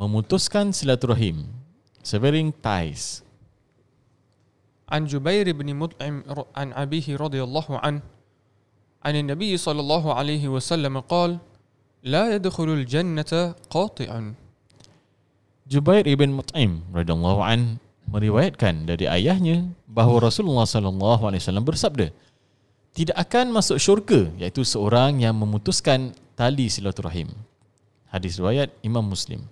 memutuskan silaturahim, severing ties. عن جبير بن مطعم ر- عن أبيه رضي الله عنه عن النبي صلى الله عليه وسلم قال لا يدخل الجنة قاطع Jubair ibn Mut'im radhiyallahu an meriwayatkan dari ayahnya bahawa Rasulullah sallallahu alaihi wasallam bersabda tidak akan masuk syurga iaitu seorang yang memutuskan tali silaturahim. Hadis riwayat Imam Muslim.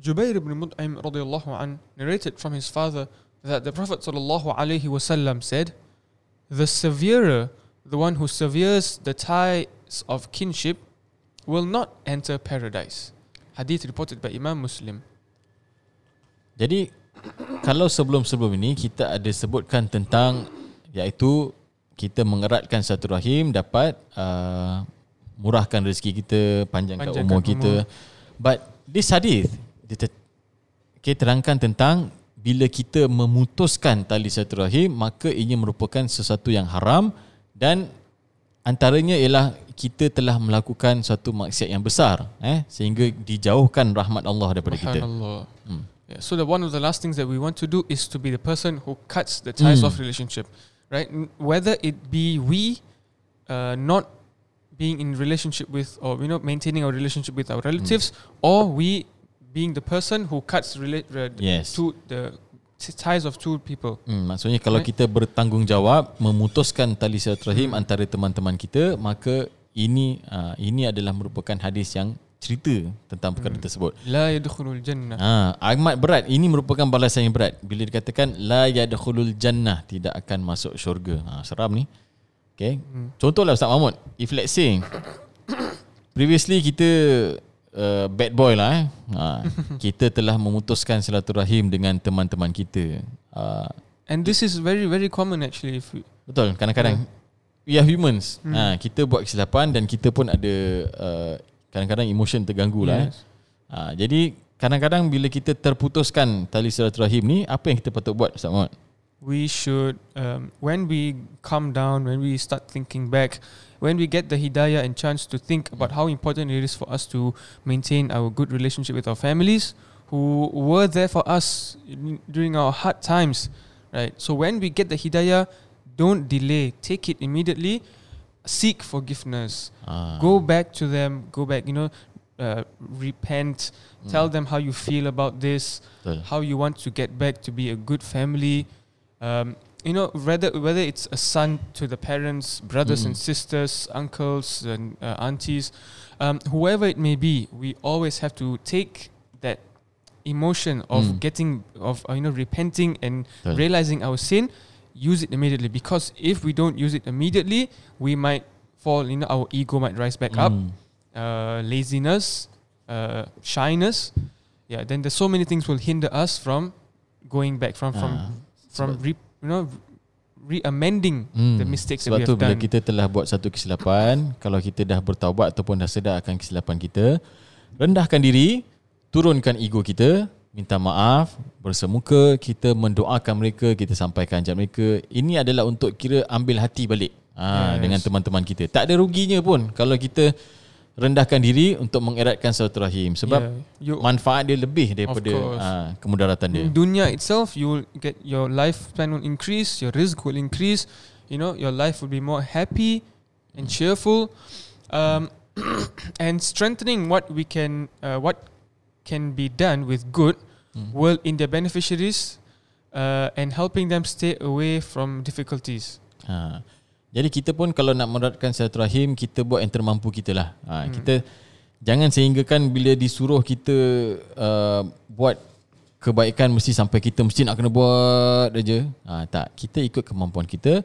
Jubair ibn Mut'im radiallahu an narrated from his father that the Prophet sallallahu alayhi wasallam said, The severer, the one who severs the ties of kinship, will not enter paradise. Hadith reported by Imam Muslim. Jadi, kalau sebelum-sebelum ini kita ada sebutkan tentang iaitu kita mengeratkan satu rahim dapat uh, murahkan rezeki kita, panjangkan, panjangkan umur, umur kita. But this hadith, dia ter- kita terangkan tentang bila kita memutuskan tali satu rahim maka ia merupakan sesuatu yang haram dan antaranya ialah kita telah melakukan satu maksiat yang besar eh sehingga dijauhkan rahmat Allah daripada kita. Hmm. Yeah, so the one of the last things that we want to do is to be the person who cuts the ties Mm. of relationship, right? Whether it be we uh, not being in relationship with, or you know, maintaining our relationship with our relatives, or we being the person who cuts relate re- yes. to the ties of two people. Hmm, maksudnya kalau right? kita bertanggungjawab memutuskan tali silaturahim hmm. antara teman-teman kita, maka ini uh, ini adalah merupakan hadis yang cerita tentang perkara hmm. tersebut. La yadkhulul jannah. Ah, ah, ha, amat berat. Ini merupakan balasan yang berat. Bila dikatakan la yadkhulul jannah tidak akan masuk syurga. Ha, seram ni. Okay. Hmm. Contohlah Ustaz Mahmud. If let's say previously kita uh, bad boy lah eh. Ha, kita telah memutuskan silaturahim dengan teman-teman kita. Uh, And this is very very common actually. If we, Betul, kadang-kadang we are humans. Hmm. Ha, kita buat kesilapan dan kita pun ada uh, kadang-kadang emotion terganggu lah. Eh. Ha, jadi kadang-kadang bila kita terputuskan tali silaturahim ni, apa yang kita patut buat Ustaz Muhammad? We should um, when we come down when we start thinking back when we get the hidayah and chance to think about how important it is for us to maintain our good relationship with our families who were there for us during our hard times right? So when we get the hidayah don't delay. Take it immediately. Seek forgiveness. Ha, go back to them. Go back you know uh, repent. Tell them how you feel about this how you want to get back to be a good family. Um, you know, whether whether it's a son to the parents, brothers and Mm. sisters, uncles and uh, aunties, um, whoever it may be, we always have to take that emotion of Mm. getting of uh, you know repenting and realizing our sin. Use it immediately because if we don't use it immediately, we might fall. You know, our ego might rise back up Hmm. uh, laziness, uh, shyness. Yeah, then there's so many things will hinder us from going back from from Ah, from re, you know re-amending Hmm. the mistakes that Sebab we tu have bila done. kita telah buat satu kesilapan, kalau kita dah bertaubat ataupun dah sedar akan kesilapan kita, rendahkan diri, turunkan ego kita, minta maaf, bersemuka, kita mendoakan mereka, kita sampaikan ajak mereka. Ini adalah untuk kira ambil hati balik ha, Yes. dengan teman-teman kita. Tak ada ruginya pun kalau kita rendahkan diri untuk mengeratkan silaturahim sebab yeah, you manfaat dia lebih daripada ha, kemudaratan dia. in dunya itself, you will get your lifespan will increase, your rizq will increase. You know, your life will be more happy and cheerful, um, and strengthening what we can, uh, what can be done with good Hmm. will in their beneficiaries uh, and helping them stay away from difficulties. Ha. Jadi kita pun kalau nak meratkan silaturahim kita buat yang termampu kita lah. Ha, Hmm. Kita jangan sehinggakan bila disuruh kita uh, buat kebaikan mesti sampai kita mesti nak kena buat aja. Ha, tak, kita ikut kemampuan kita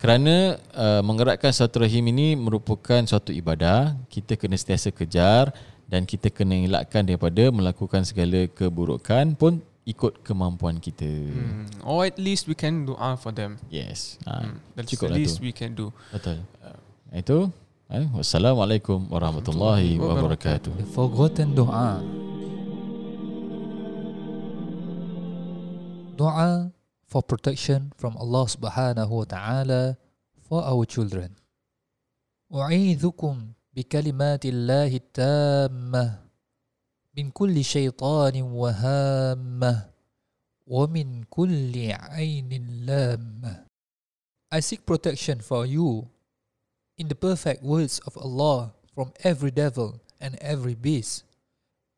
kerana uh, mengeratkan silaturahim ini merupakan suatu ibadah. Kita kena sentiasa kejar dan kita kena elakkan daripada melakukan segala keburukan pun ikut kemampuan kita. Mm. Or at least we can dua for them. Yes. Ha, Mm. That's cukup the lah least tu. we can do. Betul. Itu eh, wassalamualaikum warahmatullahi wabarakatuh. The forgotten doa. Doa for protection from Allah Subhanahu wa taala for our children. أعيذكم بكلمات الله التامة من كل شيطان وهامة ومن كل عين لامة I seek protection for you in the perfect words of Allah from every devil and every beast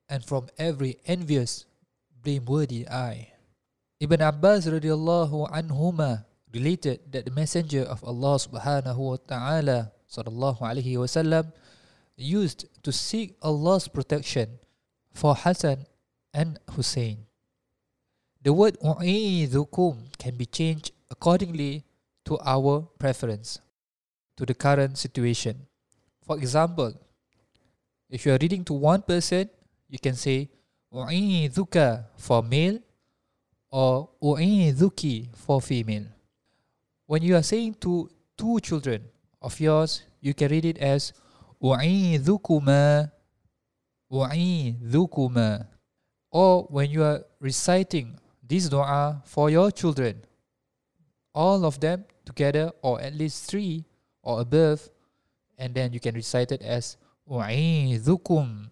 and from every envious blameworthy eye. Ibn Abbas radiallahu anhuma related that the messenger of Allah subhanahu wa ta'ala sallallahu alaihi wasallam used to seek Allah's protection for Hassan and Hussein. The word u'idhukum can be changed accordingly to our preference, to the current situation. For example, if you are reading to one person, you can say u'idhuka for male or u'idhuki for female. When you are saying to two children of yours, you can read it as u'idhukuma u'idhukuma or when you are reciting this dua for your children all of them together or at least three or above and then you can recite it as u'idhukum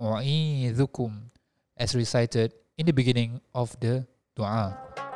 u'idhukum as recited in the beginning of the dua